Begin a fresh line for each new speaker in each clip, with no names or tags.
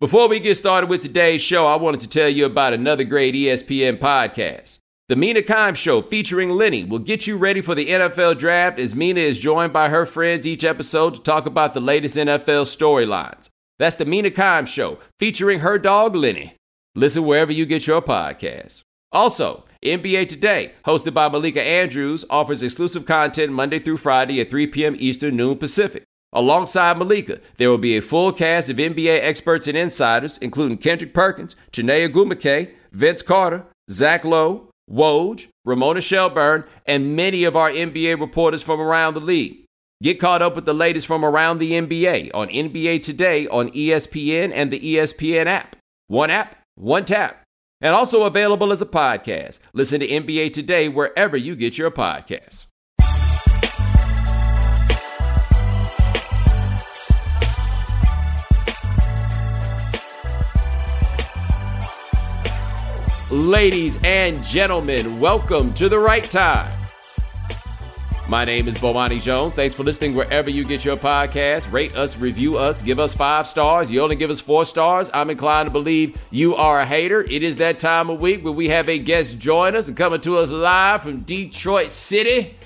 Before we get started with today's show, I wanted to tell you about another great ESPN podcast. The Mina Kimes Show featuring Lenny will get you ready for the NFL draft as Mina is joined by her friends each episode to talk about the latest NFL storylines. That's the Mina Kimes Show featuring her dog Lenny. Listen wherever you get your podcasts. Also, NBA Today, hosted by Malika Andrews, offers exclusive content Monday through Friday at 3 p.m. Eastern, noon Pacific. Alongside Malika, there will be a full cast of NBA experts and insiders, including Kendrick Perkins, Chiney Ogwumike, Vince Carter, Zach Lowe, Woj, Ramona Shelburne, and many of our NBA reporters from around the league. Get caught up with the latest from around the NBA on NBA Today on ESPN and the ESPN app. One app, one tap. And also available as a podcast. Listen to NBA Today wherever you get your podcasts. Ladies and gentlemen, welcome to the right time. My name is Bomani Jones. Thanks for listening wherever you get your podcast. Rate us, review us, give us five stars. You only give us four stars. I'm inclined to believe you are a hater. It is that time of week where we have a guest join us and coming to us live from Detroit City.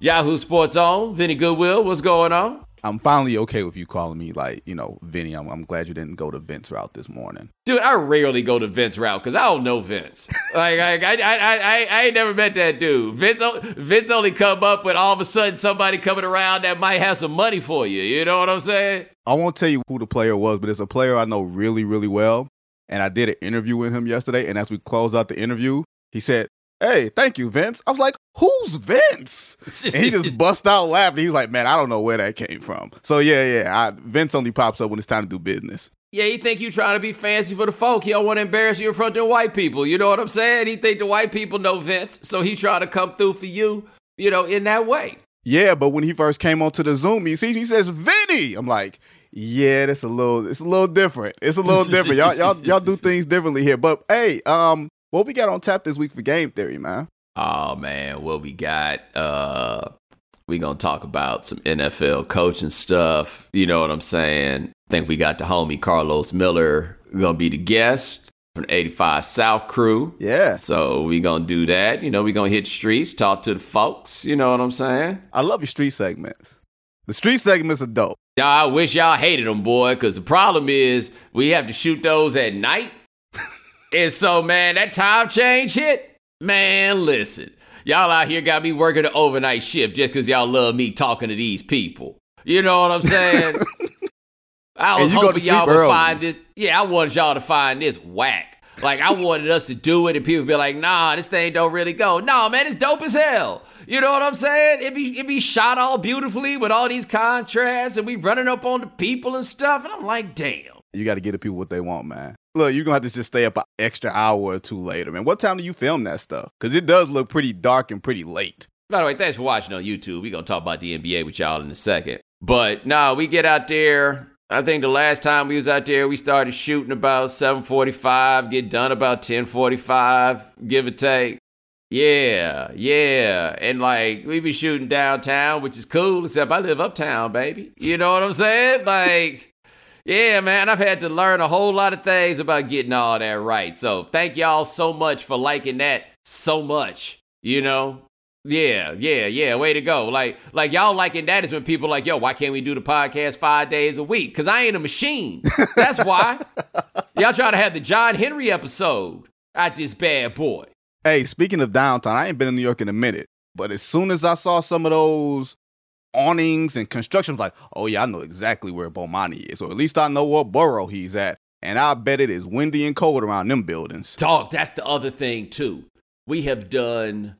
Yahoo Sports On, Vinnie Goodwill, what's going on?
I'm finally okay with you calling me like, you know, Vinnie. I'm, I'm glad you didn't go to Vince route this morning.
Dude, I rarely go to Vince route because I don't know Vince. like, I, I, I, I, I ain't never met that dude. Vince, Vince only come up when all of a sudden somebody coming around that might have some money for you. You know what I'm saying?
I won't tell you who the player was, but it's a player I know really, really well. And I did an interview with him yesterday. And as we closed out the interview, he said, Hey, thank you, Vince. I was like, Who's Vince? and he just bust out laughing. He was like, Man, I don't know where that came from. So yeah, yeah. I, Vince only pops up when it's time to do business.
Yeah, he think you trying to be fancy for the folk. He don't want to embarrass you in front of the white people. You know what I'm saying? He think the white people know Vince, so he trying to come through for you, you know, in that way.
Yeah, but when he first came onto the Zoom, he sees he says Vinnie. I'm like, yeah, that's a little, it's a little different. It's a little different. y'all, y'all, y'all do things differently here. But hey, um, what we got on tap this week for game theory, man?
Oh man, what we got? Uh we gonna talk about some NFL coaching stuff. You know what I'm saying? think we got the homie Carlos Miller gonna be the guest from 85 South Crew.
Yeah.
So we gonna do that. You know, we gonna hit streets, talk to the folks. You know what I'm saying?
I love your street segments. The street segments are dope.
Yeah, I wish y'all hated them, boy, because the problem is we have to shoot those at night. And so, man, that time change hit. Man, listen. Y'all out here got me working the overnight shift just because y'all love me talking to these people. You know what I'm saying? I was hoping y'all would early. find this. Yeah, I wanted y'all to find this whack. Like I wanted us to do it, and people be like, "Nah, this thing don't really go." Nah, man, it's dope as hell. You know what I'm saying? It be it be shot all beautifully with all these contrasts, and we running up on the people and stuff. And I'm like, damn.
You got to get the people what they want, man. Look, you're gonna have to just stay up an extra hour or two later, man. What time do you film that stuff? Because it does look pretty dark and pretty late.
By the way, thanks for watching on YouTube. We're gonna talk about the NBA with y'all in a second. But no, we get out there I think the last time we was out there, we started shooting about 7:45, get done about 10:45, give or take. Yeah, yeah, and like we be shooting downtown, which is cool. Except I live uptown, baby. You know what I'm saying? Like, yeah, man, I've had to learn a whole lot of things about getting all that right. So thank y'all so much for liking that so much. You know, yeah, yeah, yeah. Way to go. Like, like y'all liking that is when people like, yo, why can't we do the podcast five days a week? Cause I ain't a machine. That's why. y'all try to have the John Henry episode at this bad boy.
Hey, speaking of downtown, I ain't been in New York in a minute. But as soon as I saw some of those awnings and construction, like, oh yeah, I know exactly where Bomani is. Or at least I know what borough he's at. And I bet it is windy and cold around them buildings.
Dog, that's the other thing too. We have done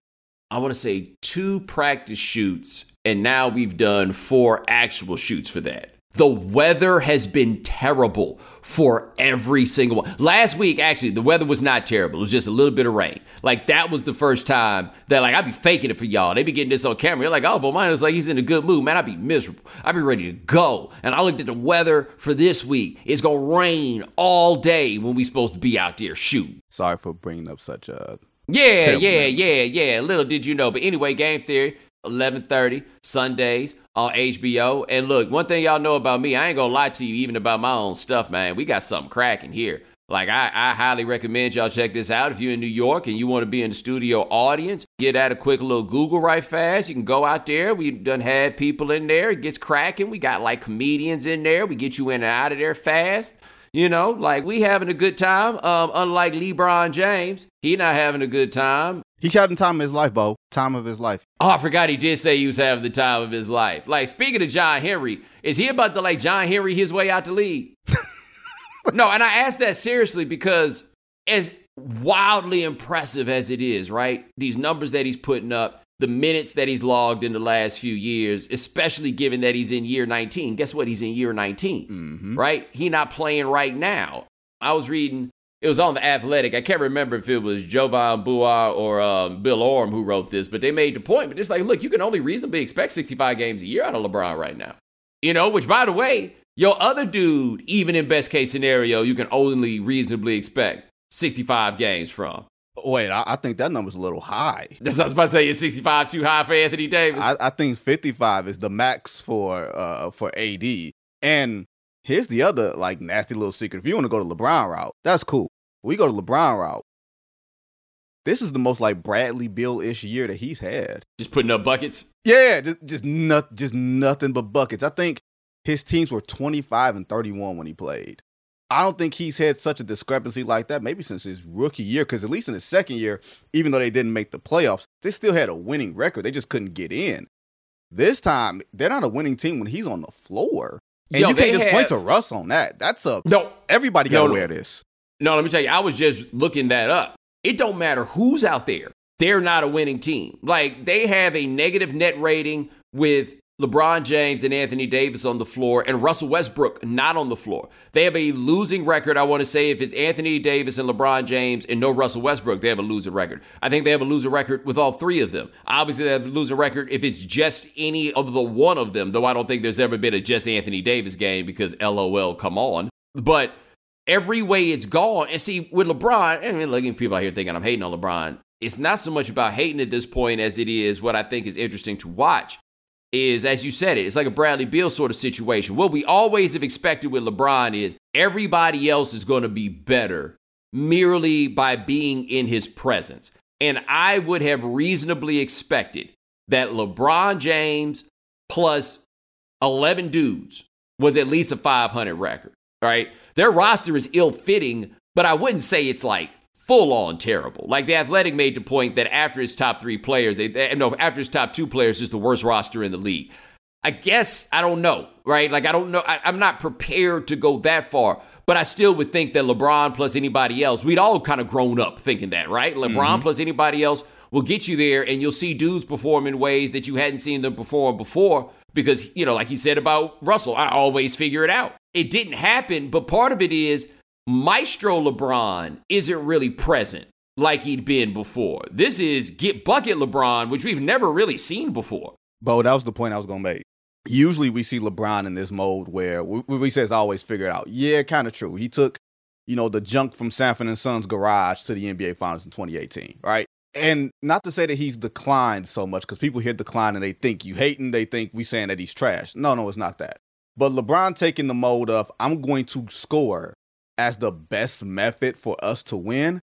I want to say two practice shoots, and now we've done four actual shoots for that. The weather has been terrible for every single one. Last week, actually, the weather was not terrible. It was just a little bit of rain. Like that was the first time that like I'd be faking it for y'all. They'd be getting this on camera. You're like, oh, but mine is like he's in a good mood, man. I'd be miserable. I'd be ready to go. And I looked at the weather for this week. It's gonna rain all day when we supposed to be out there shooting.
Sorry for bringing up such a
yeah, yeah, yeah, yeah. Little did you know. But anyway, game theory. 11:30 Sundays on HBO. And look, one thing y'all know about me, I ain't gonna lie to you, even about my own stuff, man. We got something cracking here. Like I, I highly recommend y'all check this out. If you're in New York and you want to be in the studio audience, get out a quick little Google right fast. You can go out there. We done had people in there. It gets cracking. We got like comedians in there. We get you in and out of there fast. You know, like we having a good time. Um, unlike LeBron James, he not having a good time.
He's having time of his life, Bo. Time of his life.
Oh, I forgot he did say he was having the time of his life. Like speaking of John Henry, is he about to like John Henry his way out the league? no, and I ask that seriously because as wildly impressive as it is, right? These numbers that he's putting up, the minutes that he's logged in the last few years, especially given that he's in year 19. Guess what? He's in year 19,
Mm-hmm.
right? He not playing right now. I was reading, it was on the Athletic. I can't remember if it was Jovan Buha or um, Bill Oram who wrote this, but they made the point. But it's like, look, you can only reasonably expect 65 games a year out of LeBron right now. You know, which by the way, your other dude, even in best case scenario, you can only reasonably expect 65 games from.
Wait, I, I think that number's a little high.
That's what I was about to say. Is 65 too high for Anthony Davis?
I, I think 55 is the max for uh for AD. And here's the other like nasty little secret. If you want to go to LeBron route, that's cool. We go to LeBron route. This is the most like Bradley Beal ish year that he's had.
Just putting up buckets.
Yeah, just just not just nothing but buckets. I think his teams were 25 and 31 when he played. I don't think he's had such a discrepancy like that maybe since his rookie year because at least in his second year, even though they didn't make the playoffs, they still had a winning record. They just couldn't get in. This time, they're not a winning team when he's on the floor. And
Yo,
you can't just point to Russ on that. That's a
No,
everybody got to
no.
wear this.
No, let me tell you, I was just looking that up. It don't matter who's out there. They're not a winning team. Like they have a negative net rating with LeBron James and Anthony Davis on the floor and Russell Westbrook not on the floor. They have a losing record, I want to say, if it's Anthony Davis and LeBron James and no Russell Westbrook, they have a losing record. I think they have a losing record with all three of them. Obviously, they have a losing record if it's just any of the one of them, though I don't think there's ever been a just Anthony Davis game because LOL, come on. But every way it's gone. And see, with LeBron, I mean, looking people out here thinking I'm hating on LeBron. It's not so much about hating at this point as it is what I think is interesting to watch. Is as you said it, it's like a Bradley Beal sort of situation. What we always have expected with LeBron is everybody else is going to be better merely by being in his presence. And I would have reasonably expected that LeBron James plus 11 dudes was at least a 500 record, right? Their roster is ill fitting, but I wouldn't say it's like full on terrible. Like the Athletic made the point that after his top three players, they, they- no, after his top two players is the worst roster in the league. I guess I don't know, right? Like I don't know. I, I'm not prepared to go that far, but I still would think that LeBron plus anybody else, we'd all kind of grown up thinking that, right? LeBron mm-hmm. plus anybody else will get you there, and you'll see dudes perform in ways that you hadn't seen them perform before. Because you know, like he said about Russell, I always figure it out. It didn't happen, but part of it is Maestro LeBron isn't really present like he'd been before. This is get bucket LeBron, which we've never really seen before.
Bo, that was the point I was going to make. Usually we see LeBron in this mode where we, we says always figure it out. Yeah, kind of true. He took, you know, the junk from Sanford and Sons garage to the NBA Finals in 2018, right? And not to say that he's declined so much because people hear decline and they think you hating, they think we saying that he's trash. No, no, it's not that. But LeBron taking the mode of I'm going to score as the best method for us to win,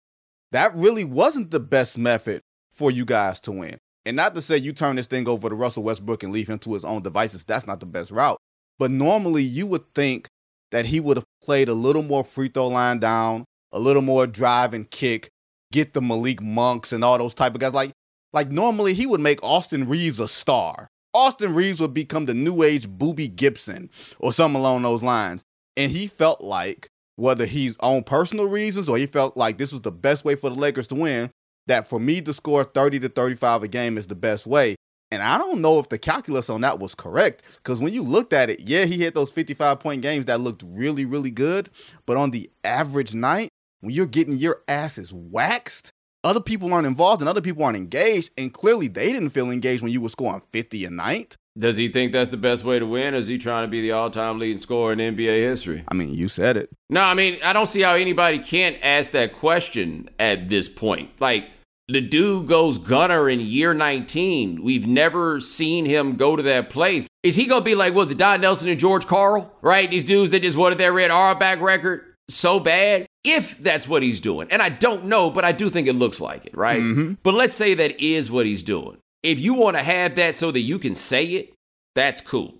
that really wasn't the best method for you guys to win. And not to say you turn this thing over to Russell Westbrook and leave him to his own devices. That's not the best route. But normally you would think that he would have played a little more free throw line down, a little more drive and kick, get the Malik Monks and all those type of guys. Like, like normally he would make Austin Reaves a star. Austin Reaves would become the new age Boobie Gibson or something along those lines. And he felt like whether he's on personal reasons or he felt like this was the best way for the Lakers to win, that for me to score 30 to 35 a game is the best way. And I don't know if the calculus on that was correct because when you looked at it, yeah, he had those 55 point games that looked really, really good. But on the average night, when you're getting your asses waxed, other people aren't involved and other people aren't engaged. And clearly they didn't feel engaged when you were scoring 50 a night.
Does he think that's the best way to win, or is he trying to be the all-time leading scorer in NBA history?
I mean, you said it.
No, I mean I don't see how anybody can't ask that question at this point. Like The dude goes gunner in year 19. We've never seen him go to that place. Is he going to be like, was it Don Nelson and George Karl, right? These dudes that just wanted their red back record so bad? If that's what he's doing. And I don't know, but I do think it looks like it, right? Mm-hmm. But let's say that is what he's doing. If you want to have that so that you can say it, that's cool.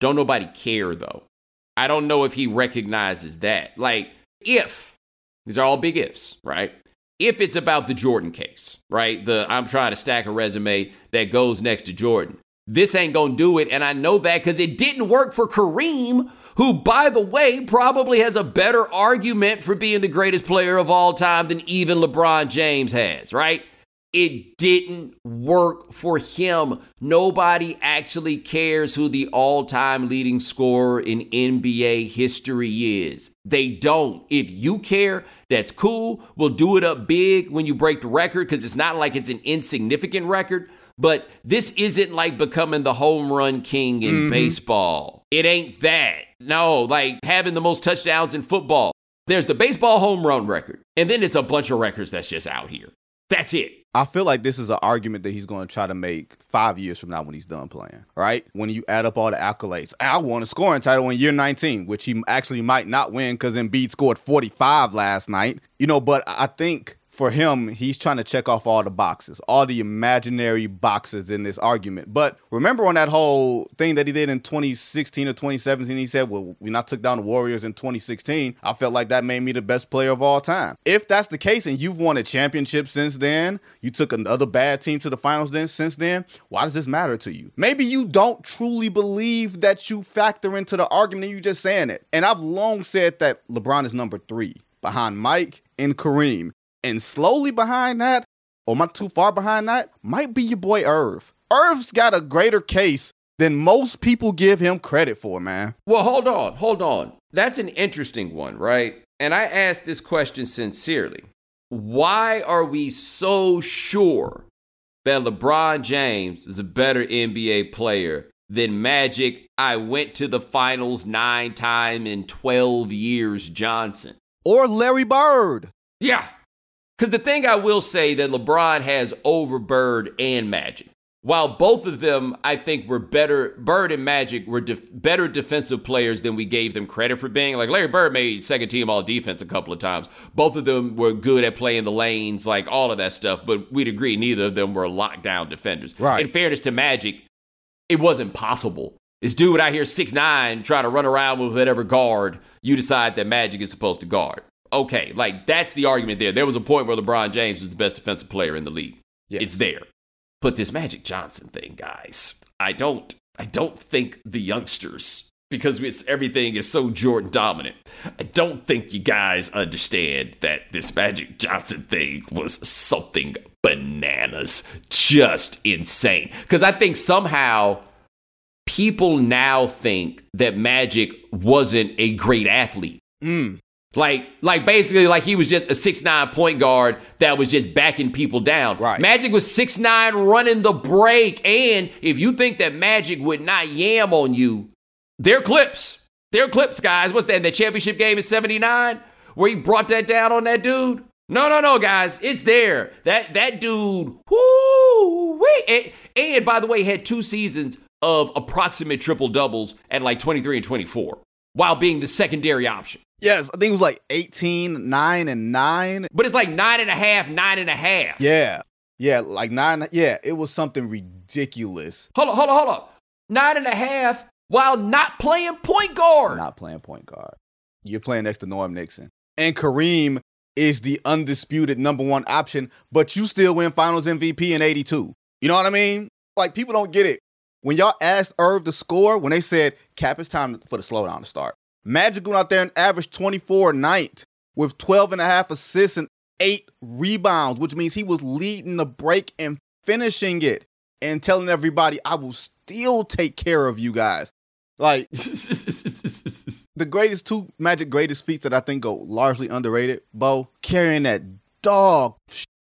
Don't nobody care though. I don't know if he recognizes that. Like, if, these are all big ifs, right? If it's about the Jordan case, right? The I'm trying to stack a resume that goes next to Jordan. This ain't gonna do it, and I know that because it didn't work for Kareem, who, by the way, probably has a better argument for being the greatest player of all time than even LeBron James has, right? It didn't work for him. Nobody actually cares who the all time leading scorer in NBA history is. They don't. If you care, that's cool. We'll do it up big when you break the record because it's not like it's an insignificant record. But this isn't like becoming the home run king in mm-hmm. baseball. It ain't that. No, like having the most touchdowns in football. There's the baseball home run record, and then it's a bunch of records that's just out here. That's it.
I feel like this is an argument that he's going to try to make five years from now when he's done playing, right? When you add up all the accolades, I won a scoring title in year 19, which he actually might not win because Embiid scored 45 last night. You know, but I think for him, he's trying to check off all the boxes, all the imaginary boxes in this argument. But remember on that whole thing that he did in 2016 or 2017, he said, Well, when I took down the Warriors in 2016. I felt like that made me the best player of all time. If that's the case and you've won a championship since then, you took another bad team to the finals then since then, why does this matter to you? Maybe you don't truly believe that you factor into the argument, you're just saying it. And I've long said that LeBron is number three behind Mike and Kareem. And slowly behind that, or not too far behind that, might be your boy Irv. Irv's got a greater case than most people give him credit for, man.
Well, hold on, hold on. That's an interesting one, right? And I ask this question sincerely. Why are we so sure that LeBron James is a better NBA player than Magic? I went to the finals nine times in 12 years, Johnson.
Or Larry Bird.
Yeah, because the thing I will say that LeBron has over Bird and Magic. While both of them, I think, were better, Bird and Magic were def- better defensive players than we gave them credit for being. Like Larry Bird made second team all defense a couple of times. Both of them were good at playing the lanes, like all of that stuff. But we'd agree neither of them were lockdown defenders.
Right.
In fairness to Magic, it wasn't possible. This dude out here, six nine, trying to run around with whatever guard you decide that Magic is supposed to guard okay, like that's the argument there. There was a point where LeBron James was the best defensive player in the league. Yes. It's there. But this Magic Johnson thing, guys, I don't I don't think the youngsters because everything is so Jordan dominant. I don't think you guys understand that this Magic Johnson thing was something bananas, just insane. Because I think somehow people now think that Magic wasn't a great athlete.
Mm.
Like, like basically, like he was just a six nine point guard that was just backing people down.
Right.
Magic was six nine running the break, and if you think that Magic would not yam on you, their clips, their clips, guys. What's that? In the championship game in '79, where he brought that down on that dude. No, no, no, guys, it's there. That that dude, whoo, wait, and, and by the way, had two seasons of approximate triple doubles at like 23 and 24 while being the secondary option.
Yes, I think it was like 18, 9, and 9.
But it's like nine and a half, nine and a half.
Yeah. Yeah, like nine. Yeah, it was something ridiculous.
Hold on, hold on, hold on. Nine and a half while not playing point guard.
Not playing point guard. You're playing next to Norm Nixon. And Kareem is the undisputed number one option, but you still win finals MVP in 82. You know what I mean? Like, people don't get it. When y'all asked Irv to score, when they said, Cap, it's time for the slowdown to start. Magic went out there and averaged 24 a night with 12 and a half assists and eight rebounds, which means he was leading the break and finishing it and telling everybody, I will still take care of you guys. Like the greatest two Magic greatest feats that I think go largely underrated, Bo, carrying that dog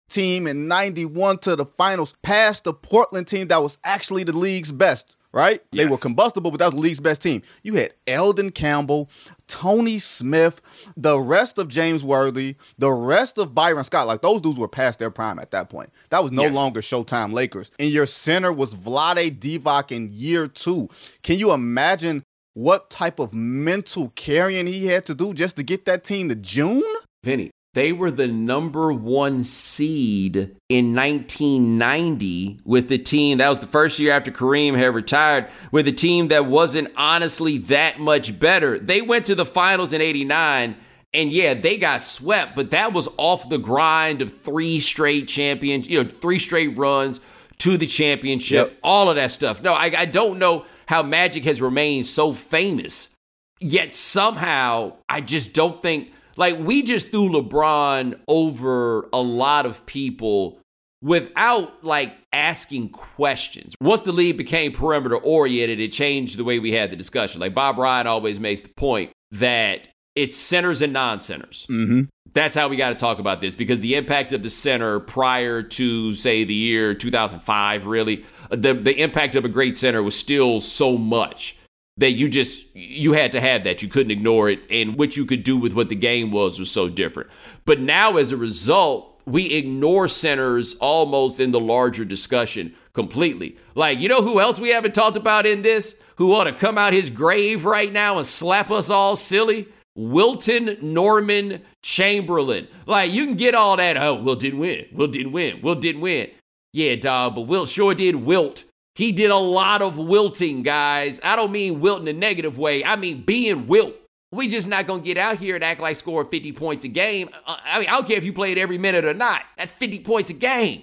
team in 91 to the finals past the Portland team that was actually the league's best right?
Yes.
They were combustible, but that was the league's best team. You had Elden Campbell, Tony Smith, the rest of James Worthy, the rest of Byron Scott. Like those dudes were past their prime at that point. That was no
Yes.
longer Showtime Lakers. And your center was Vlade Divac in year two. Can you imagine what type of mental carrying he had to do just to get that team to June?
Vinnie, they were the number one seed in 1990 with the team that was the first year after Kareem had retired, with a team that wasn't honestly that much better. They went to the finals in 89. And yeah, they got swept, but that was off the grind of three straight champions, you know, three straight runs to the championship,
Yep.
all of that stuff. No, I, I don't know how Magic has remained so famous Yet somehow, I just don't think like we just threw LeBron over a lot of people without like asking questions. Once the league became perimeter oriented, it changed the way we had the discussion. Like Bob Ryan always makes the point that it's centers and non centers.
Mm-hmm.
That's how we got to talk about this because the impact of the center prior to, say, the year 2005, really, the, the impact of a great center was still so much that you just you had to have that you couldn't ignore it and what you could do with what the game was was so different but now as a result we ignore centers almost in the larger discussion completely like you know who else we haven't talked about in this who ought to come out his grave right now and slap us all silly Wilton Norman Chamberlain. Like you can get all that. Oh, Wilt didn't win. Wilt didn't win. Wilt didn't win. Yeah, dog, but Wilt sure did wilt. He did a lot of wilting, guys. I don't mean wilt in a negative way. I mean being wilt. We just not gonna get out here and act like scoring 50 points a game. Uh, I mean, I don't care if you played every minute or not. That's 50 points a game.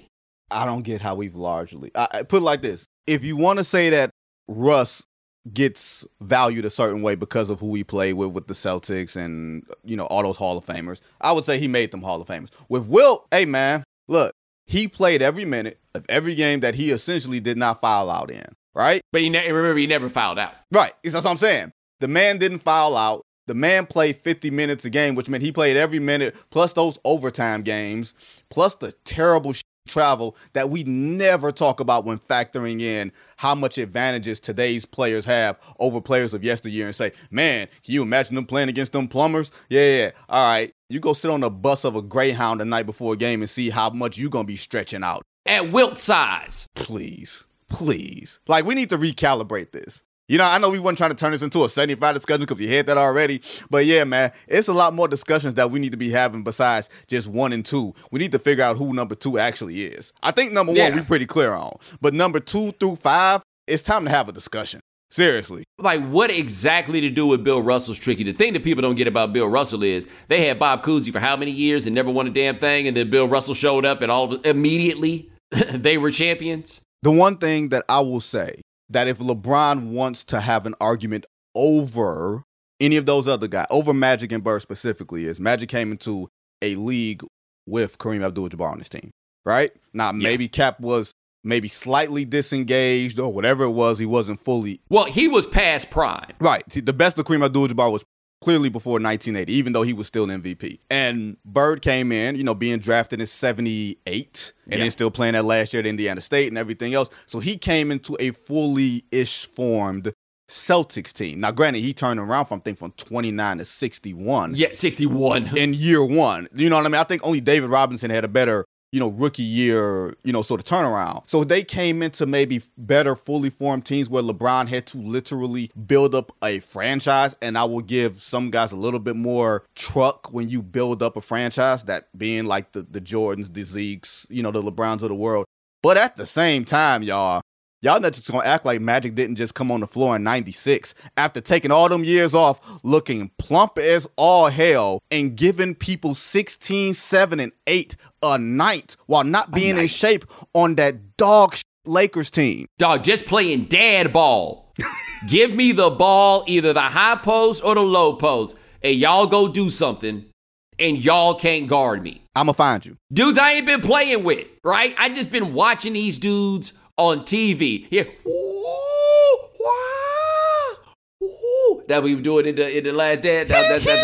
I don't get how we've largely I, I put it like this: if you want to say that Russ gets valued a certain way because of who he played with with the Celtics and you know all those Hall of Famers, I would say he made them Hall of Famers. With Wilt, hey man, look, he played every minute of every game that he essentially did not foul out in. Right?
But he ne- remember, he never fouled out.
Right. That's what I'm saying. The man didn't foul out. The man played 50 minutes a game, which meant he played every minute, plus those overtime games, plus the terrible sh- travel that we never talk about when factoring in how much advantages today's players have over players of yesteryear and say, man, can you imagine them playing against them plumbers? Yeah, yeah. All right. You go sit on the bus of a Greyhound the night before a game and see how much you're going to be stretching out.
At wilt size.
Please, please. Like, we need to recalibrate this. You know, I know we weren't trying to turn this into a 75 discussion because you had that already. But yeah, man, it's a lot more discussions that we need to be having besides just one and two. We need to figure out who number two actually is. I think number
Yeah.
one, we're pretty clear on. But number two through five, it's time to have a discussion. Seriously.
Like, what exactly to do with Bill Russell's tricky? The thing that people don't get about Bill Russell is they had Bob Cousy for how many years and never won a damn thing, and then Bill Russell showed up and all of, immediately they were champions.
The one thing that I will say that if LeBron wants to have an argument over any of those other guys, over Magic and Bird specifically, is Magic came into a league with Kareem Abdul-Jabbar on his team, right? Now maybe Cap was maybe slightly disengaged or whatever it was. He wasn't fully
Well, he was past prime.
right. The best of Kareem Abdul-Jabbar was clearly before 1980, even though he was still an MVP. And Bird came in, you know, being drafted in 78 and
Yeah.
then still playing that last year at Indiana State and everything else. So he came into a fully ish formed Celtics team. Now, granted, he turned around from I think from 29 to 61
Yeah, 61.
in year one. You know what I mean? I think only David Robinson had a better, you know, rookie year, you know, sort of turnaround. So they came into maybe better, fully formed teams where LeBron had to literally build up a franchise. And I will give some guys a little bit more truck when you build up a franchise, that being like the, the Jordans, the Zekes, you know, the LeBrons of the world. But at the same time, y'all, Y'all not just gonna act like Magic didn't just come on the floor in 96 after taking all them years off, looking plump as all hell, and giving people 16, 7, and 8 a night while not being in shape on that dog sh- Lakers team.
Dog, just playing dad ball. Give me the ball, either the high post or the low post, and y'all go do something, and y'all can't guard me.
I'ma find you.
Dudes I ain't been playing with, right? I just been watching these dudes on TV. Yeah. Ooh, wah, ooh. That we were doing in the in the last dance. That, that, that's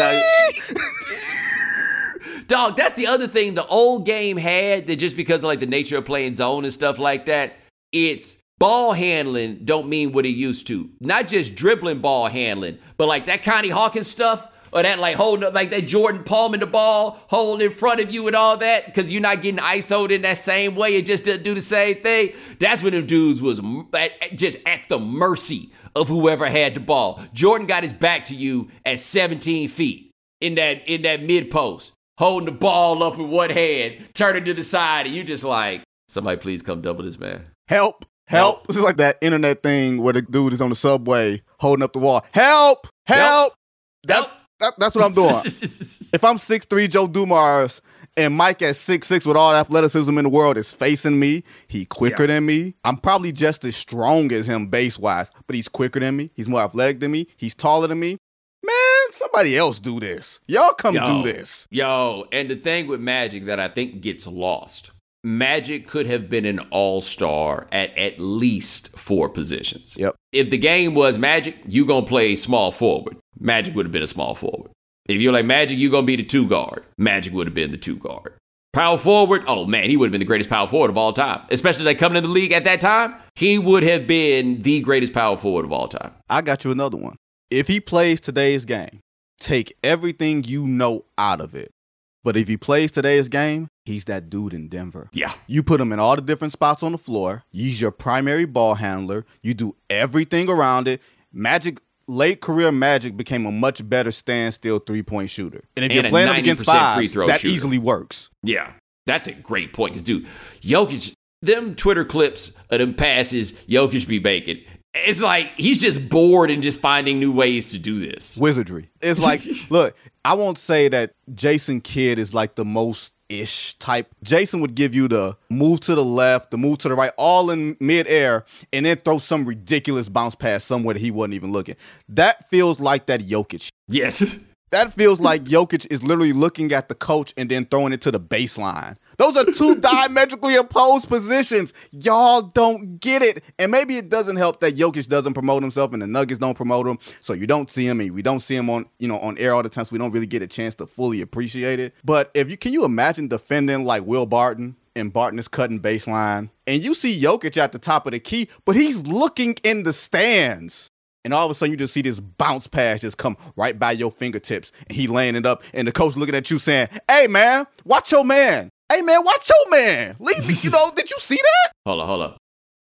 how- Dog, that's the other thing the old game had that just because of like the nature of playing zone and stuff like that, it's ball handling don't mean what it used to. Not just dribbling ball handling, but like that Connie Hawkins stuff or that like holding up like that Jordan palming the ball, holding in front of you and all that, because you're not getting ISO'd in that same way. It just doesn't do the same thing. That's when them dudes was just at the mercy of whoever had the ball. Jordan got his back to you at 17 feet in that in that mid post, holding the ball up with one hand, turning to the side, and you just like, somebody please come double this man.
Help. Help. This is like that internet thing where the dude is on the subway holding up the wall. Help! Help! Help. That, that, that's what I'm doing. if I'm 6'3 Joe Dumars and Mike at 6'6 with all the athleticism in the world is facing me, he quicker yeah. than me. I'm probably just as strong as him base wise, but he's quicker than me. He's more athletic than me. He's taller than me. Man, somebody else do this. Y'all come yo, do this.
Yo, and the thing with Magic that I think gets lost Magic could have been an all star at at least four positions.
Yep.
If the game was Magic, you going to play small forward. Magic would have been a small forward. If you're like Magic, you're going to be the two guard. Magic would have been the two guard. Power forward, oh man, he would have been the greatest power forward of all time. Especially like coming in the league at that time, he would have been the greatest power forward of all time.
I got you another one. If he plays today's game, take everything you know out of it. But if he plays today's game, he's that dude in Denver.
Yeah.
You put him in all the different spots on the floor. He's your primary ball handler. You do everything around it. Magic late career Magic became a much better standstill three point shooter. And if and you're playing him against five, that shooter. easily works.
Yeah, that's a great point. Because dude, Jokic, them Twitter clips of them passes, Jokic be baking. It's like he's just bored and just finding new ways to do this.
Wizardry. It's like, look, I won't say that Jason Kidd is like the most ish type. Jason would give you the move to the left, the move to the right, all in midair, and then throw some ridiculous bounce pass somewhere that he wasn't even looking. That feels like that Jokic.
Yes.
That feels like Jokic is literally looking at the coach and then throwing it to the baseline. Those are two diametrically opposed positions. Y'all don't get it. And maybe it doesn't help that Jokic doesn't promote himself and the Nuggets don't promote him. So you don't see him and we don't see him on, you know, on air all the time. So we don't really get a chance to fully appreciate it. But if you can you imagine defending like Will Barton? and Barton is cutting baseline. And you see Jokic at the top of the key, but he's looking in the stands and all of a sudden you just see this bounce pass just come right by your fingertips. And he laying it up and the coach looking at you saying hey man watch your man. Hey man watch your man. Leave me you know did you see that?
Hold on hold on.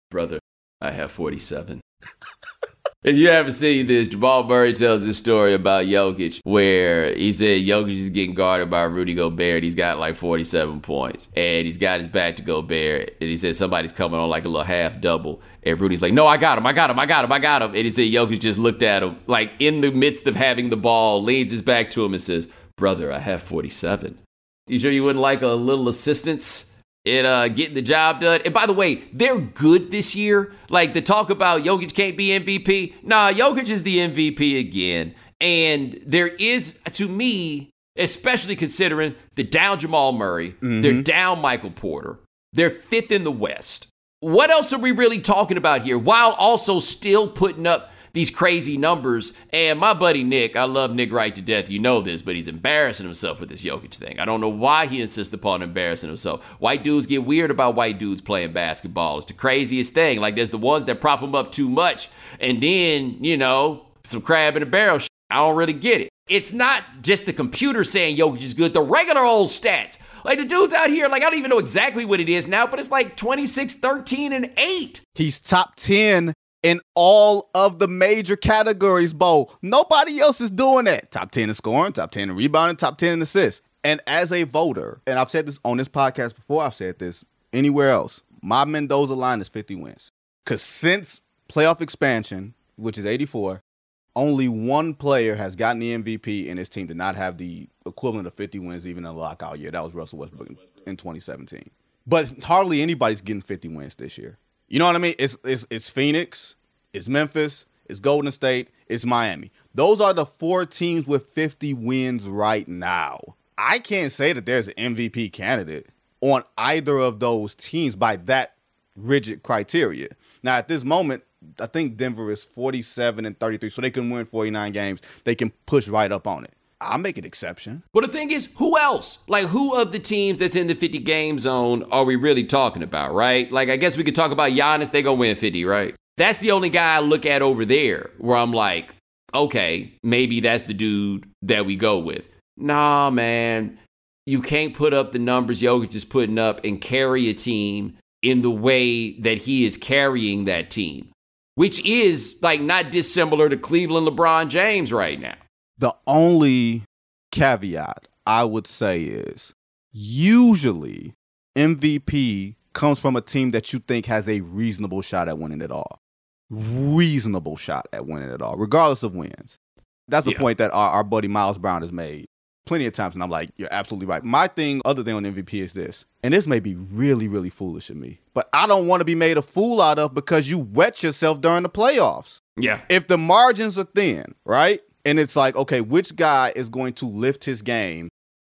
Brother i have 47 If you haven't seen this, Jamal Murray tells this story about Jokic where he said Jokic is getting guarded by Rudy Gobert. He's got like 47 points and he's got his back to Gobert. And he said somebody's coming on like a little half double. And Rudy's like, no, I got him, I got him, I got him, I got him. And he said Jokic just looked at him like in the midst of having the ball, leans his back to him and says, brother, I have 47. You sure you wouldn't like a little assistance? In uh, getting the job done. And by the way, they're good this year. Like the talk about Jokic can't be MVP. Nah, Jokic is the MVP again. And there is, to me, especially considering the down Jamal Murray, mm-hmm. they're down Michael Porter, they're fifth in the West. What else are we really talking about here while also still putting up these crazy numbers. And my buddy Nick, I love Nick Wright to death. You know this, but he's embarrassing himself with this Jokic thing. I don't know why he insists upon embarrassing himself. White dudes get weird about white dudes playing basketball. It's the craziest thing. Like there's the ones that prop him up too much, and then you know some crab in a barrel. Shit. I don't really get it. It's not just the computer saying Jokic is good. The regular old stats. Like the dude's out here, like I don't even know exactly what it is now, but it's like 26, 13, and 8.
He's top 10 in all of the major categories, Bo. Nobody else is doing that. Top 10 in scoring, top 10 in rebounding, top 10 in assists. And as a voter, and I've said this on this podcast before, I've said this anywhere else, my Mendoza line is 50 wins. Because since playoff expansion, which is 84, only one player has gotten the MVP, and his team did not have the equivalent of 50 wins even in the lockout year. That was Russell Westbrook in 2017. But hardly anybody's getting 50 wins this year. You know what I mean? It's it's it's Phoenix, it's Memphis, it's Golden State, it's Miami. Those are the four teams with 50 wins right now. I can't say that there's an MVP candidate on either of those teams by that rigid criteria. Now, at this moment, I think Denver is 47 and 33, so they can win 49 games. They can push right up on it. I'll make an exception.
But the thing is, who else? Like, who of the teams that's in the 50 game zone are we really talking about, right? Like, I guess we could talk about Giannis. They gonna win 50, right? That's the only guy I look at over there where I'm like, okay, maybe that's the dude that we go with. Nah, man, you can't put up the numbers Jokic is putting up and carry a team in the way that he is carrying that team, which is like not dissimilar to Cleveland LeBron James right now.
The only caveat I would say is usually MVP comes from a team that you think has a reasonable shot at winning it all. Reasonable shot at winning it all, regardless of wins. That's the yeah. point that our, our buddy Myles Brown has made plenty of times, and I'm like, you're absolutely right. My thing, other thing on MVP, is this, and this may be really, really foolish of me, but I don't want to be made a fool out of because you wet yourself during the playoffs.
Yeah.
If the margins are thin, right? And it's like, okay, which guy is going to lift his game?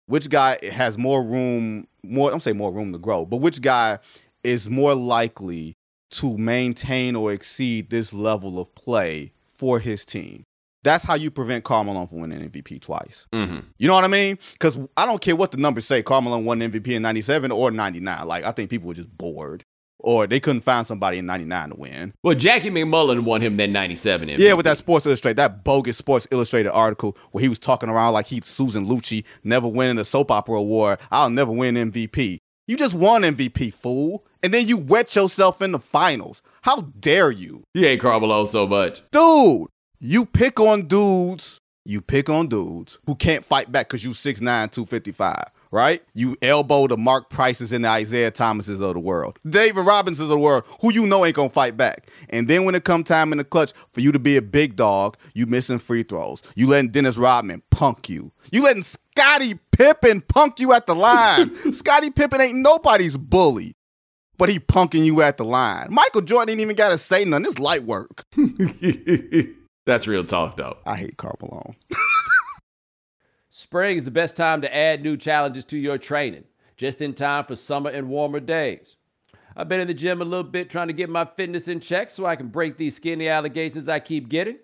Which guy has more room, more, I'm saying more room to grow, but which guy is more likely to maintain or exceed this level of play for his team? That's how you prevent Karl Malone from winning MVP twice. Mm-hmm. You know what I mean? Because I don't care what the numbers say. Karl Malone won MVP in '97 or '99. Like I think people were just bored, or they couldn't find somebody in '99 to win.
Well, Jackie MacMullan won him that '97. MVP.
Yeah, with that Sports Illustrated, that bogus Sports Illustrated article where he was talking around like he's Susan Lucci, never winning a soap opera award. I'll never win MVP. You just won MVP, fool. And then you wet yourself in the finals. How dare you?
You hate Karl Malone so much.
Dude, you pick on dudes, you pick on dudes who can't fight back because you 6'9, 255, right? You elbow the Mark Prices and the Isiah Thomases of the world, David Robinsons of the world, who you know ain't gonna fight back. And then when it come time in the clutch for you to be a big dog, you missing free throws. You letting Dennis Rodman punk you. You letting Scottie Pippen punk you at the line. Scottie Pippen ain't nobody's bully but he punking you at the line. Michael Jordan ain't even got to say nothing. It's light work.
That's real talk, though.
I hate Karl Malone.
Spring is the best time to add new challenges to your training, just in time for summer and warmer days. I've been in the gym a little bit trying to get my fitness in check so I can break these skinny allegations I keep getting.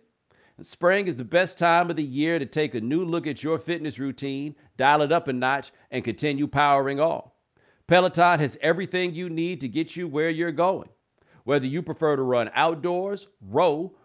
And spring is the best time of the year to take a new look at your fitness routine, dial it up a notch, and continue powering on. Peloton has everything you need to get you where you're going. Whether you prefer to run outdoors, row,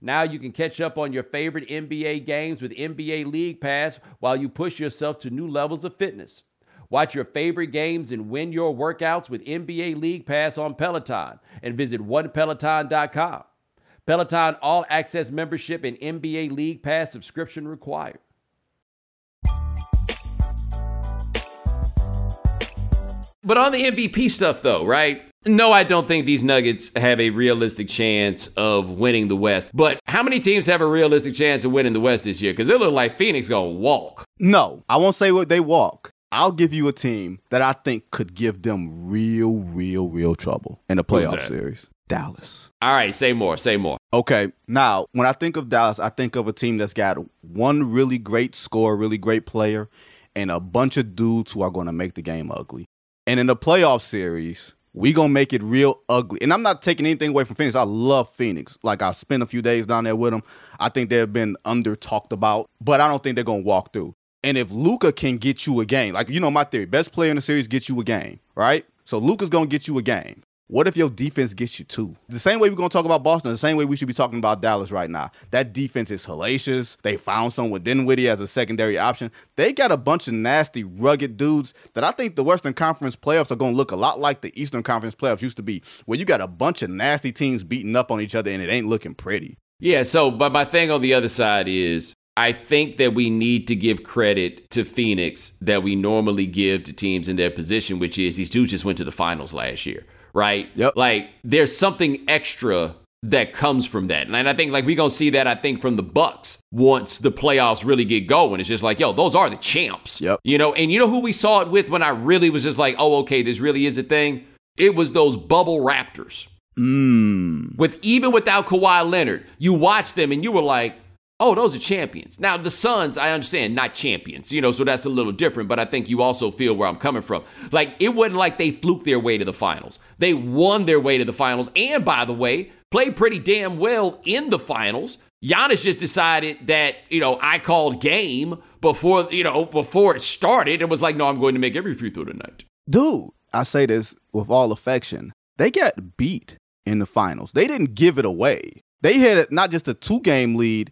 Now you can catch up on your favorite NBA games with NBA League Pass while you push yourself to new levels of fitness. Watch your favorite games and win your workouts with NBA League Pass on Peloton and visit onepeloton.com. Peloton All Access membership and NBA League Pass subscription required. But on the MVP stuff, though, right? No, I don't think these Nuggets have a realistic chance of winning the West. But how many teams have a realistic chance of winning the West this year? Because it looks like Phoenix gonna walk.
No, I won't say what they walk. I'll give you a team that I think could give them real, real, real trouble in the playoff series. Dallas.
All right, say more, say more.
Okay, now when I think of Dallas, I think of a team that's got one really great score, really great player, and a bunch of dudes who are going to make the game ugly. And in the playoff series, we gonna make it real ugly. And I'm not taking anything away from Phoenix. I love Phoenix. Like I spent a few days down there with them. I think they've been under talked about, but I don't think they're gonna walk through. And if Luka can get you a game, like you know my theory, best player in the series gets you a game, right? So Luka's gonna get you a game. What if your defense gets you two? The same way we're to talk about Boston, the same way we should be talking about Dallas right now. That defense is hellacious. They found someone Dinwiddie as a secondary option. They got a bunch of nasty, rugged dudes that I think the Western Conference playoffs are to look a lot like the Eastern Conference playoffs used to be, where you got a bunch of nasty teams beating up on each other and it ain't looking pretty.
Yeah, so, but my thing on the other side is I think that we need to give credit to Phoenix that we normally give to teams in their position, which is these dudes just went to the finals last year right?
Yep.
Like there's something extra that comes from that. And I think like we're gonna see that I think from the Bucks once the playoffs really get going. It's just like, yo, those are the champs.
Yep.
You know, and you know who we saw it with when I really was just like, oh, okay, this really is a thing? It was those bubble Raptors.
Mm.
With even without Kawhi Leonard, you watched them and you were like, oh, those are champions. Now, the Suns, I understand, not champions, you know, so that's a little different, but I think you also feel where I'm coming from. Like, it wasn't like they fluked their way to the finals. They won their way to the finals, and by the way, played pretty damn well in the finals. Giannis just decided that, you know, I called game before, you know, before it started. It was like, no, I'm going to make every free throw tonight.
Dude, I say this with all affection. They got beat in the finals. They didn't give it away. They had not just a two game lead,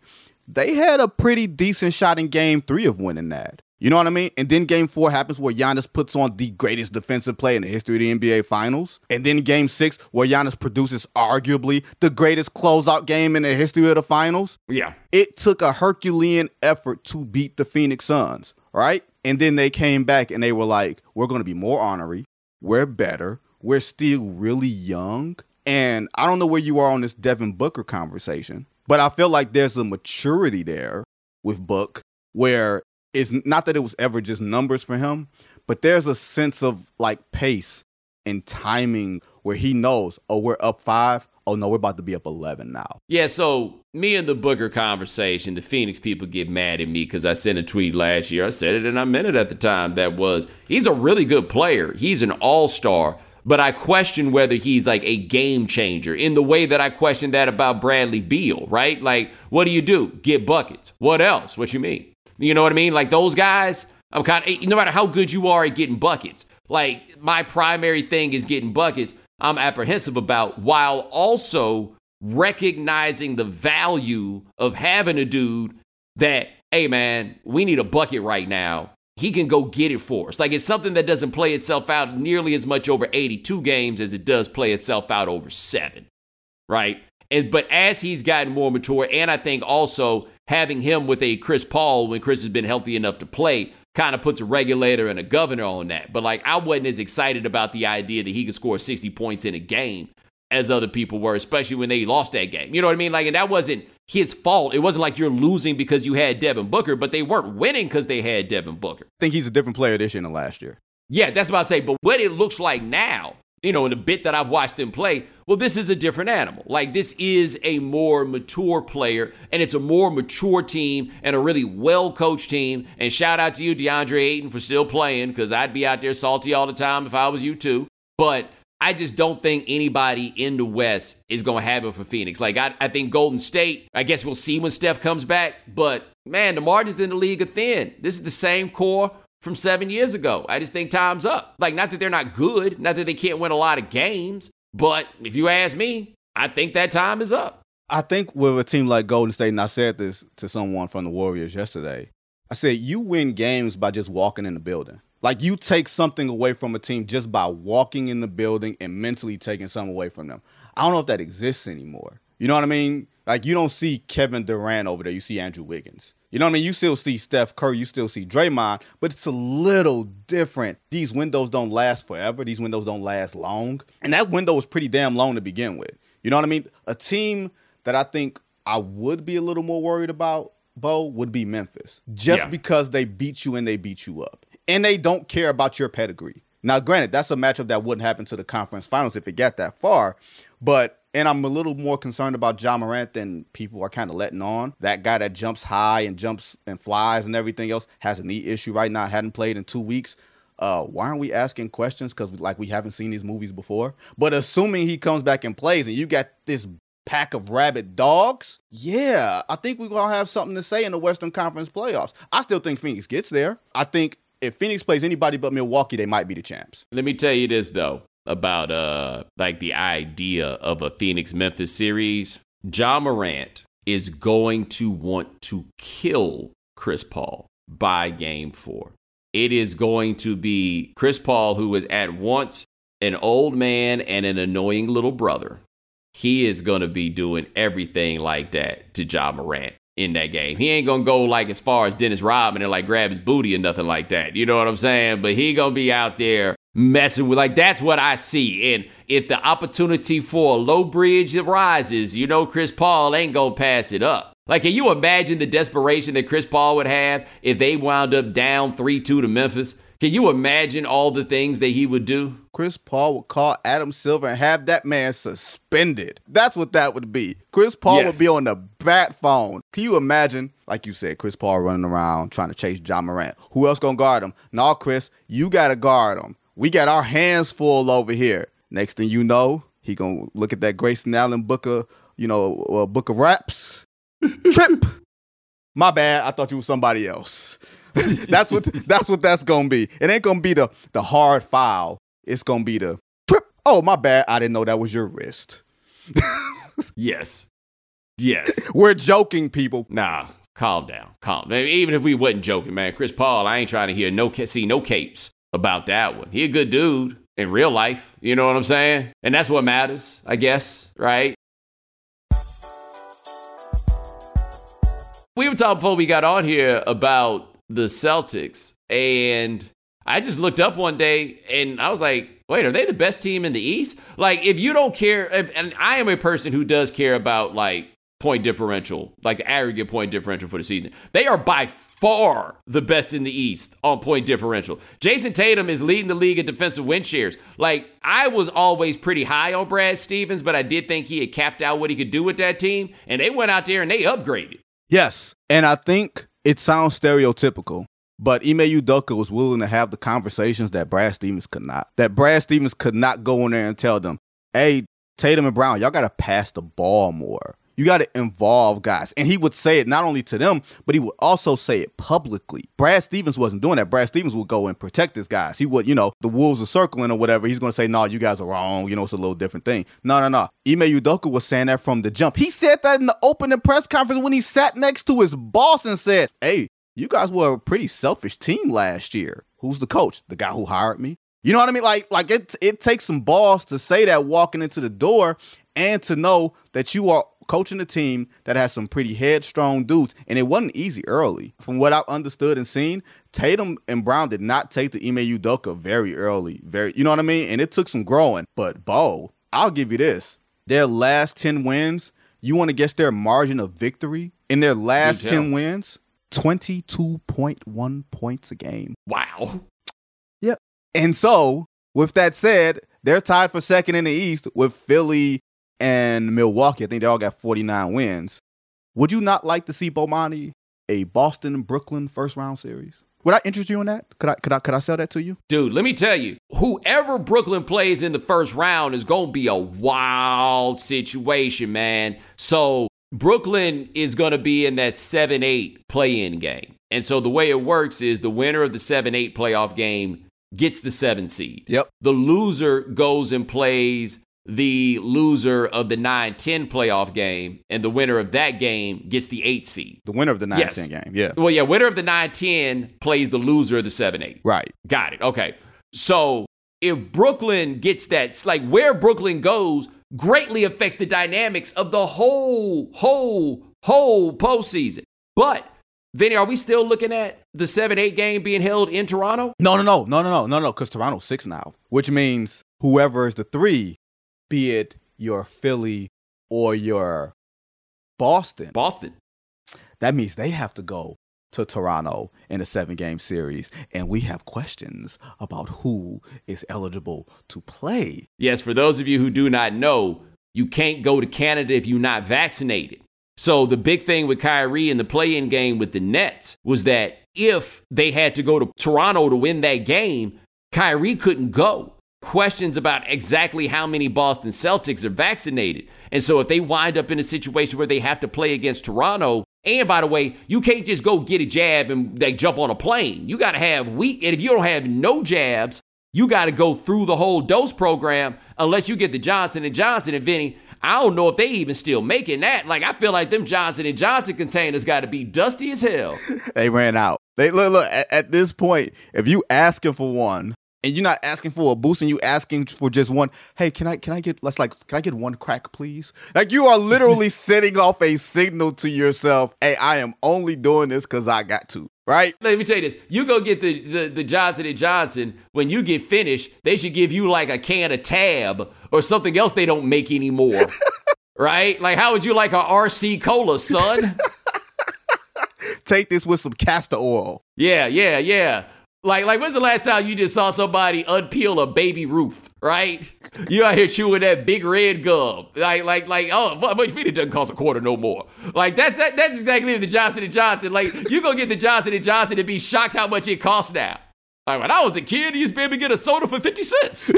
they had a pretty decent shot in game three of winning that. You know what I mean? And then game four happens where Giannis puts on the greatest defensive play in the history of the NBA Finals. And then game six, where Giannis produces arguably the greatest closeout game in the history of the Finals.
Yeah.
It took a Herculean effort to beat the Phoenix Suns, right? And then they came back and they were like, we're going to be more honorary. We're better. We're still really young. And I don't know where you are on this Devin Booker conversation, but I feel like there's a maturity there with Book where it's not that it was ever just numbers for him, but there's a sense of like pace and timing where he knows, oh, we're up five. Oh no, we're about to be up 11 now.
Yeah, so me and the Booker conversation, the Phoenix people get mad at me because I sent a tweet last year. I said it and I meant it at the time. That was, he's a really good player. He's an all star but I question whether he's like a game changer in the way that I question that about Bradley Beal, right? Like, what do you do? Get buckets. What else? What you mean? You know what I mean? Like those guys, I'm kind of no matter how good you are at getting buckets. Like my primary thing is getting buckets. I'm apprehensive about while also recognizing the value of having a dude that, hey man, we need a bucket right now he can go get it for us. Like it's something that doesn't play itself out nearly as much over 82 games as it does play itself out over seven, right? And but as he's gotten more mature, and I think also having him with a Chris Paul when Chris has been healthy enough to play kind of puts a regulator and a governor on that. But like I wasn't as excited about the idea that he could score 60 points in a game as other people were, especially when they lost that game. You know what I mean? Like, and that wasn't his fault. It wasn't like you're losing because you had Devin Booker, but they weren't winning because they had Devin Booker.
I think he's a different player this year than last year.
Yeah, that's about to say. But what it looks like now, you know, in the bit that I've watched them play, well, this is a different animal. Like, this is a more mature player, and it's a more mature team and a really well coached team. And shout out to you, DeAndre Ayton, for still playing, because I'd be out there salty all the time if I was you too. But I just don't think anybody in the West is going to have it for Phoenix. Like, I, I think Golden State, I guess we'll see when Steph comes back. But man, the margins in the league are thin. This is the same core from seven years ago. I just think time's up. Like, not that they're not good, not that they can't win a lot of games, but if you ask me, I think that time is up.
I think with a team like Golden State, and I said this to someone from the Warriors yesterday, I said, you win games by just walking in the building. Like you take something away from a team just by walking in the building and mentally taking something away from them. I don't know if that exists anymore. You know what I mean? Like you don't see Kevin Durant over there. You see Andrew Wiggins. You know what I mean? You still see Steph Curry. You still see Draymond, but it's a little different. These windows don't last forever. These windows don't last long. And that window was pretty damn long to begin with. You know what I mean? A team that I think I would be a little more worried about, Bo, would be Memphis. Just yeah. because they beat you and they beat you up and they don't care about your pedigree. Now, granted, that's a matchup that wouldn't happen to the conference finals if it got that far, but and I'm a little more concerned about Ja Morant than people are kind of letting on. That guy that jumps high and jumps and flies and everything else has a knee issue right now. Hadn't played in two weeks. Uh, why aren't we asking questions? Because like we haven't seen these movies before. But assuming he comes back and plays, and you got this pack of rabid dogs, yeah, I think we're gonna have something to say in the Western Conference playoffs. I still think Phoenix gets there. I think if Phoenix plays anybody but Milwaukee, they might be the champs.
Let me tell you this though about uh like the idea of a Phoenix Memphis series. Ja Morant is going to want to kill Chris Paul by game four. It is going to be Chris Paul, who is at once an old man and an annoying little brother. He is going to be doing everything like that to Ja Morant in that game. He ain't gonna go like as far as Dennis Rodman and like grab his booty or nothing like that. You know what I'm saying? But he gonna be out there messing with like that's what I see. And if the opportunity for a low bridge arises, you know Chris Paul ain't gonna pass it up. Like, can you imagine the desperation that Chris Paul would have if they wound up down 3 2 to Memphis? Can you imagine all the things that he would do?
Chris Paul would call Adam Silver and have that man suspended. That's what that would be. Chris Paul yes. would be on the bat phone. Can you imagine, like you said, Chris Paul running around trying to chase Ja Morant? Who else gonna guard him? No, Chris, you gotta guard him. We got our hands full over here. Next thing you know, he gonna look at that Grayson Allen book of, you know, uh, book of raps. Trip. My bad. I thought you was somebody else. that's what that's what that's gonna be. It ain't gonna be the the hard foul. It's gonna be the trip. Oh, my bad. I didn't know that was your wrist.
yes. Yes.
We're joking, people.
Nah, calm down. Calm. Even if we wasn't joking, man, Chris Paul, I ain't trying to hear no see no capes about that one. He a good dude in real life. You know what I'm saying? And that's what matters, I guess, right? We were talking before we got on here about the Celtics. And I just looked up one day and I was like, wait, are they the best team in the East? Like, if you don't care, if, and I am a person who does care about like point differential, like the aggregate point differential for the season. They are by far the best in the East on point differential. Jayson Tatum is leading the league in defensive win shares. Like, I was always pretty high on Brad Stevens, but I did think he had capped out what he could do with that team. And they went out there and they upgraded.
Yes. And I think it sounds stereotypical, but Ime Udoka was willing to have the conversations that Brad Stevens could not. That Brad Stevens could not go in there and tell them, hey, Tatum and Brown, y'all got to pass the ball more. You got to involve guys. And he would say it not only to them, but he would also say it publicly. Brad Stevens wasn't doing that. Brad Stevens would go and protect his guys. He would, you know, the wolves are circling or whatever. He's going to say, no, you guys are wrong. You know, it's a little different thing. No, no, no. Ime Udoka was saying that from the jump. He said that in the opening press conference when he sat next to his boss and said, hey, you guys were a pretty selfish team last year. Who's the coach? The guy who hired me. You know what I mean? Like, like it it takes some balls to say that walking into the door and to know that you are coaching a team that has some pretty headstrong dudes, and it wasn't easy early. From what I've understood and seen, Tatum and Brown did not take the Ime Udoka very early. Very, you know what I mean? And it took some growing. But Bo, I'll give you this: their last ten wins. You want to guess their margin of victory in their last ten wins? Twenty-two point one points a game.
Wow.
Yep. And so, with that said, they're tied for second in the East with Philly and Milwaukee. I think they all got 49 wins. Would you not like to see Bomani a Boston Brooklyn first round series? Would I interest you in that? Could I could I could I sell that to you?
Dude, let me tell you, whoever Brooklyn plays in the first round is gonna be a wild situation, man. So Brooklyn is gonna be in that 7-8 play-in game. And so the way it works is the winner of the 7-8 playoff game gets the seven seed.
Yep.
The loser goes and plays the loser of the 9-10 playoff game and the winner of that game gets the 8 seed.
The winner of the 9-10 yes. game, yeah.
Well, yeah, winner of the 9-10 plays the loser of the 7-8.
Right.
Got it. Okay. So, if Brooklyn gets that like where Brooklyn goes greatly affects the dynamics of the whole whole whole postseason. But Vinnie, are we still looking at the 7-8 game being held in Toronto?
No, no, no. No, no, no. No, no, cuz Toronto's 6 now, which means whoever is the 3 be it your Philly or your Boston.
Boston.
That means they have to go to Toronto in a seven game series. And we have questions about who is eligible to play.
Yes, for those of you who do not know, you can't go to Canada if you're not vaccinated. So the big thing with Kyrie in the play in game with the Nets was that if they had to go to Toronto to win that game, Kyrie couldn't go questions about exactly how many Boston Celtics are vaccinated. And so if they wind up in a situation where they have to play against Toronto, and by the way, you can't just go get a jab and they jump on a plane. You got to have weak, and if you don't have no jabs, you got to go through the whole dose program unless you get the Johnson and Johnson and Vinnie. I don't know if they even still making that. Like I feel like them Johnson and Johnson containers got to be dusty as hell.
they ran out. They look look at, at, this point. If you asking for one, and you're not asking for a boost and you asking for just one hey can i can i get let's like can i get one crack please? Like you are literally sending off a signal to yourself hey i am only doing this because i got to right?
Let me tell you this. You go get the, the, the johnson and johnson when you get finished they should give you like a can of tab or something else they don't make anymore right? Like how would you like a rc cola son?
Take this with some castor oil.
Yeah yeah yeah Like, like when's the last time you just saw somebody unpeel a Baby Ruth, right? You out here chewing that big red gum. Like, like, like, oh, much feet it doesn't cost a quarter no more. Like that's that, that's exactly the Johnson and Johnson. Like, you go get the Johnson and Johnson and be shocked how much it costs now. Like when I was a kid, you used to be able to get a soda for 50 cents.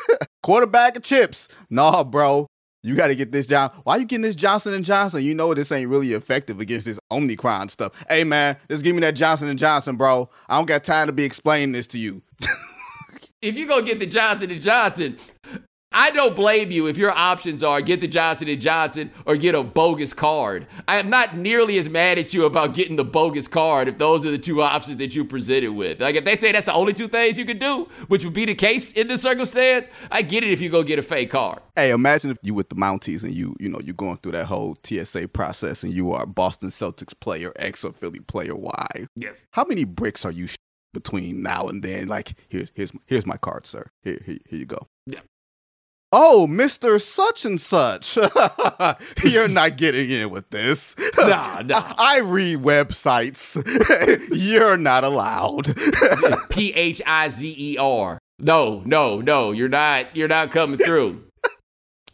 Quarter bag of chips. Nah, bro. You got to get this job. Why you getting this Johnson and Johnson? You know this ain't really effective against this Omicron stuff. Hey man, just give me that Johnson and Johnson, bro. I don't got time to be explaining this to you.
if you go get the Johnson and Johnson, I don't blame you if your options are get the Johnson and Johnson or get a bogus card. I am not nearly as mad at you about getting the bogus card if those are the two options that you presented with. Like if they say that's the only two things you can do, which would be the case in this circumstance, I get it if you go get a fake card.
Hey, imagine if you with the Mounties and you, you know, you're going through that whole TSA process and you are Boston Celtics player X or Philly player Y.
Yes.
How many bricks are you between now and then? Like, here's here's here's my card, sir. Here, here, here you go.
Yeah.
Oh, Mr. Such and Such. You're not getting in with this.
Nah, nah.
I, I read websites. You're not allowed.
P H I Z E R. No, no, no. You're not you're not coming through.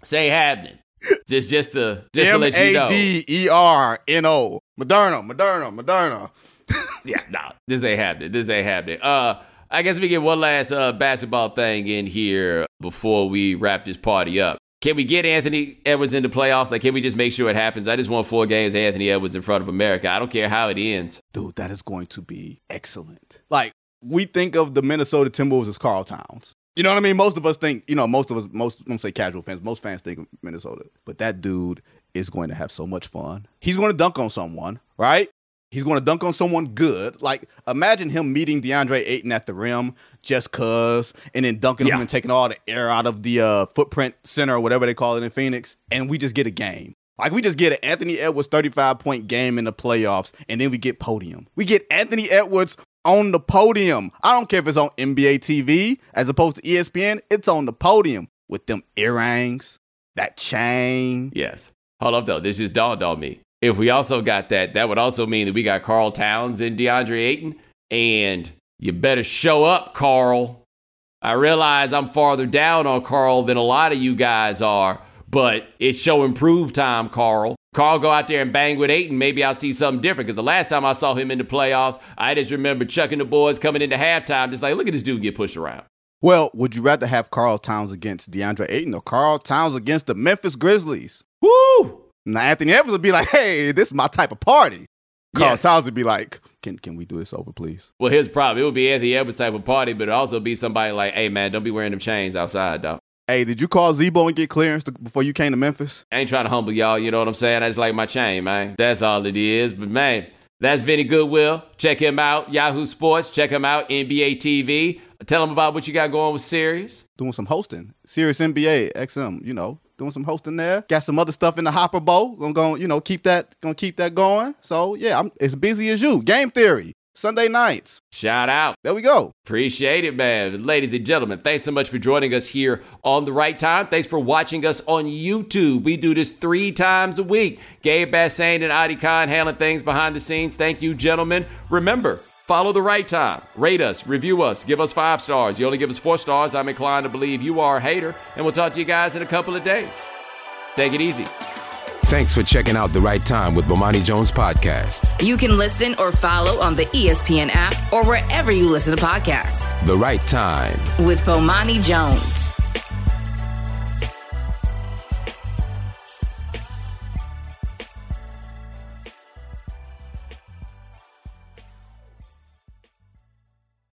Say happening. Just just to just to let you know.
M A D E R N O. Moderna, Moderna, Moderna.
yeah, no, this ain't happening. This ain't happening. Uh I guess we get one last uh, basketball thing in here before we wrap this party up. Can we get Anthony Edwards into playoffs? Like, can we just make sure it happens? I just want four games Anthony Edwards in front of America. I don't care how it ends.
Dude, that is going to be excellent. Like, we think of the Minnesota Timberwolves as Karl Towns. You know what I mean? Most of us think, you know, most of us, most, I don't say casual fans, most fans think of Minnesota. But that dude is going to have so much fun. He's going to dunk on someone, right? He's going to dunk on someone good. Like, imagine him meeting DeAndre Ayton at the rim just cuz, and then dunking yeah. him and taking all the air out of the uh, footprint center or whatever they call it in Phoenix. And we just get a game. Like, we just get an Anthony Edwards 35 point game in the playoffs, and then we get podium. We get Anthony Edwards on the podium. I don't care if it's on NBA TV as opposed to ESPN, it's on the podium with them earrings, that chain.
Yes. Hold up, though. This just dawned on me if we also got that, that would also mean that we got Karl Towns and DeAndre Ayton. And you better show up, Karl. I realize I'm farther down on Karl than a lot of you guys are, but it's show improve time, Karl. Karl, go out there and bang with Ayton. Maybe I'll see something different. Because the last time I saw him in the playoffs, I just remember chucking the boys coming into halftime, just like, look at this dude get pushed around.
Well, would you rather have Karl Towns against DeAndre Ayton or Karl Towns against the Memphis Grizzlies?
Woo!
Now Anthony Edwards would be like, "Hey, this is my type of party." Karl yes. Towns would be like, "Can can we do this over, please?"
Well, here's the problem: it would be Anthony Edwards type of party, but it also be somebody like, "Hey, man, don't be wearing them chains outside, dog."
Hey, did you call Z-Bo and get clearance to, before you came to Memphis?
I ain't trying to humble y'all, you know what I'm saying? I just like my chain, man. That's all it is. But man, that's Vinnie Goodwill. Check him out. Yahoo Sports. Check him out. NBA TV. Tell him about what you got going with Sirius.
Doing some hosting. Sirius NBA XM, you know, doing some hosting there. Got some other stuff in the hopper bowl. Gonna go, you know, keep that gonna keep that going. So yeah, I'm as busy as you. Game theory. Sunday nights.
Shout out.
There we go.
Appreciate it, man. Ladies and gentlemen, thanks so much for joining us here on the right time. Thanks for watching us on YouTube. We do this three times a week. Gabe Bassane and Adi Khan handling things behind the scenes. Thank you, gentlemen. Remember, Follow the right time. Rate us, review us, give us five stars. You only give us four stars, I'm inclined to believe you are a hater. And we'll talk to you guys in a couple of days. Take it easy.
Thanks for checking out The Right Time with Bomani Jones podcast.
You can listen or follow on the ESPN app or wherever you listen to podcasts.
The Right Time
with Bomani Jones.